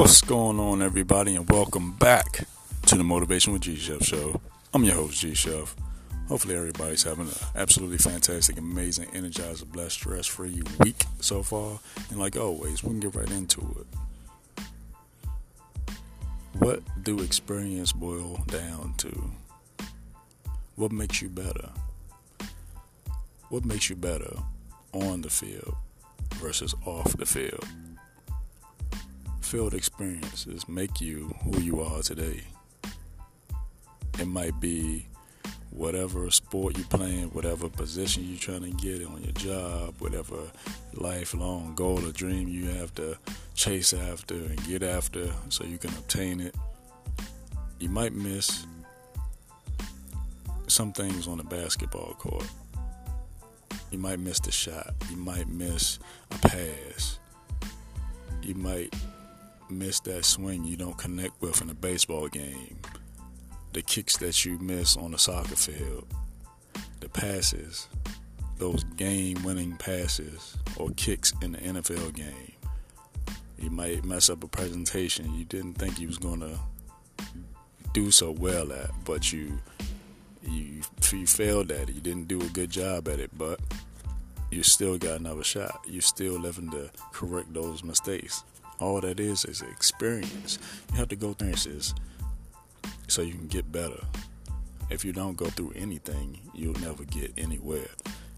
What's going on, everybody, and welcome back to the Motivation with G Chef show. I'm your host, G Chef. Hopefully, everybody's having an absolutely fantastic, amazing, energized, blessed, stress free week so far. And like always, we can get right into it. What do experience boil down to? What makes you better? What makes you better on the field versus off the field? Field experiences make you who you are today. It might be whatever sport you're playing, whatever position you're trying to get on your job, whatever lifelong goal or dream you have to chase after and get after so you can obtain it. You might miss some things on the basketball court. You might miss the shot. You might miss a pass. You might miss that swing you don't connect with in a baseball game, the kicks that you miss on the soccer field, the passes, those game winning passes or kicks in the NFL game. You might mess up a presentation you didn't think you was to do so well at, but you you you failed at it. You didn't do a good job at it, but you still got another shot. You're still living to correct those mistakes. All that is is experience. You have to go through experiences so you can get better. If you don't go through anything, you'll never get anywhere.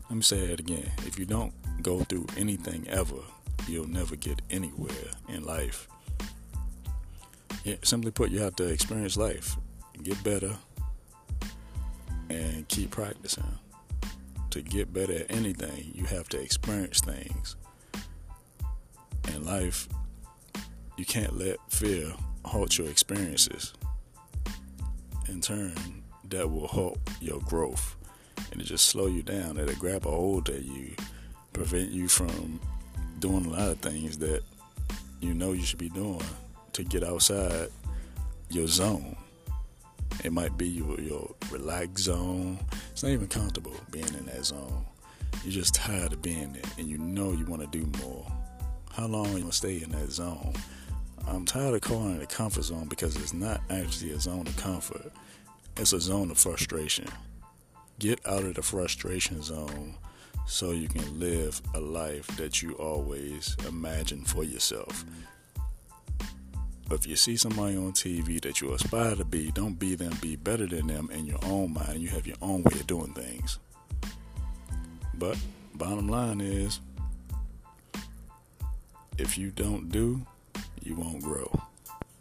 Let me say it again. If you don't go through anything ever, you'll never get anywhere in life. Yeah, simply put, you have to experience life, get better, and keep practicing. To get better at anything, you have to experience things. In life, you can't let fear halt your experiences. In turn, that will halt your growth and it just slow you down. It'll grab a hold of you, prevent you from doing a lot of things that you know you should be doing to get outside your zone. It might be your, your relaxed zone. It's not even comfortable being in that zone. You're just tired of being there and you know you want to do more. How long you to stay in that zone? I'm tired of calling it a comfort zone because it's not actually a zone of comfort. It's a zone of frustration. Get out of the frustration zone so you can live a life that you always imagine for yourself. If you see somebody on TV that you aspire to be, don't be them, be better than them in your own mind. You have your own way of doing things. But bottom line is if you don't do you won't grow.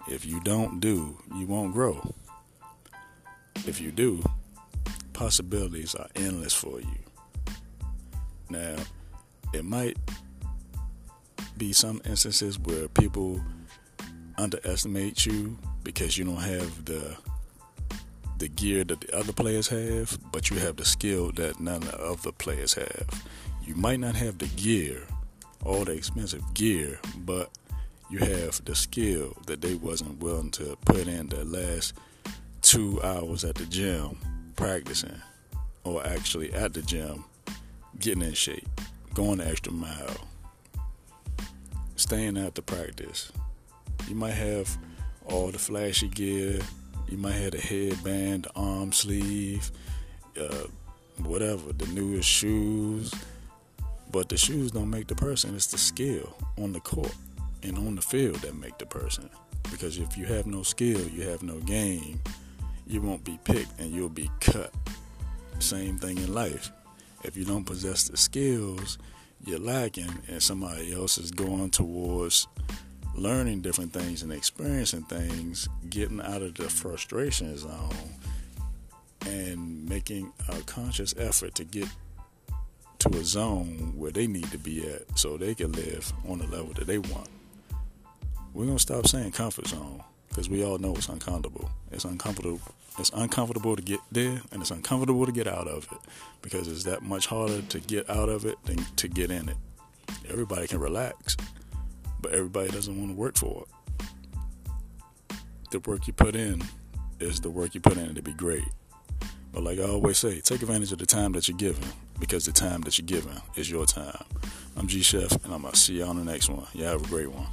If you don't do, you won't grow. If you do, possibilities are endless for you. Now, it might be some instances where people underestimate you because you don't have the the gear that the other players have, but you have the skill that none of the players have. You might not have the gear, all the expensive gear, but you have the skill that they wasn't willing to put in the last two hours at the gym practicing or actually at the gym getting in shape going the extra mile staying after practice. You might have all the flashy gear. You might have the headband arm sleeve uh, whatever the newest shoes. But the shoes don't make the person. It's the skill on the court and on the field that make the person. Because if you have no skill, you have no game, you won't be picked and you'll be cut. Same thing in life. If you don't possess the skills, you're lacking, and somebody else is going towards learning different things and experiencing things, getting out of the frustration zone, and making a conscious effort to get to a zone where they need to be at so they can live on the level that they want we're gonna stop saying comfort zone because we all know it's uncomfortable. It's uncomfortable. It's uncomfortable to get there, and it's uncomfortable to get out of it because it's that much harder to get out of it than to get in it. Everybody can relax, but everybody doesn't want to work for it. The work you put in is the work you put in to be great. But like I always say, take advantage of the time that you're given because the time that you're given is your time. I'm G Chef, and I'm gonna see you on the next one. You have a great one.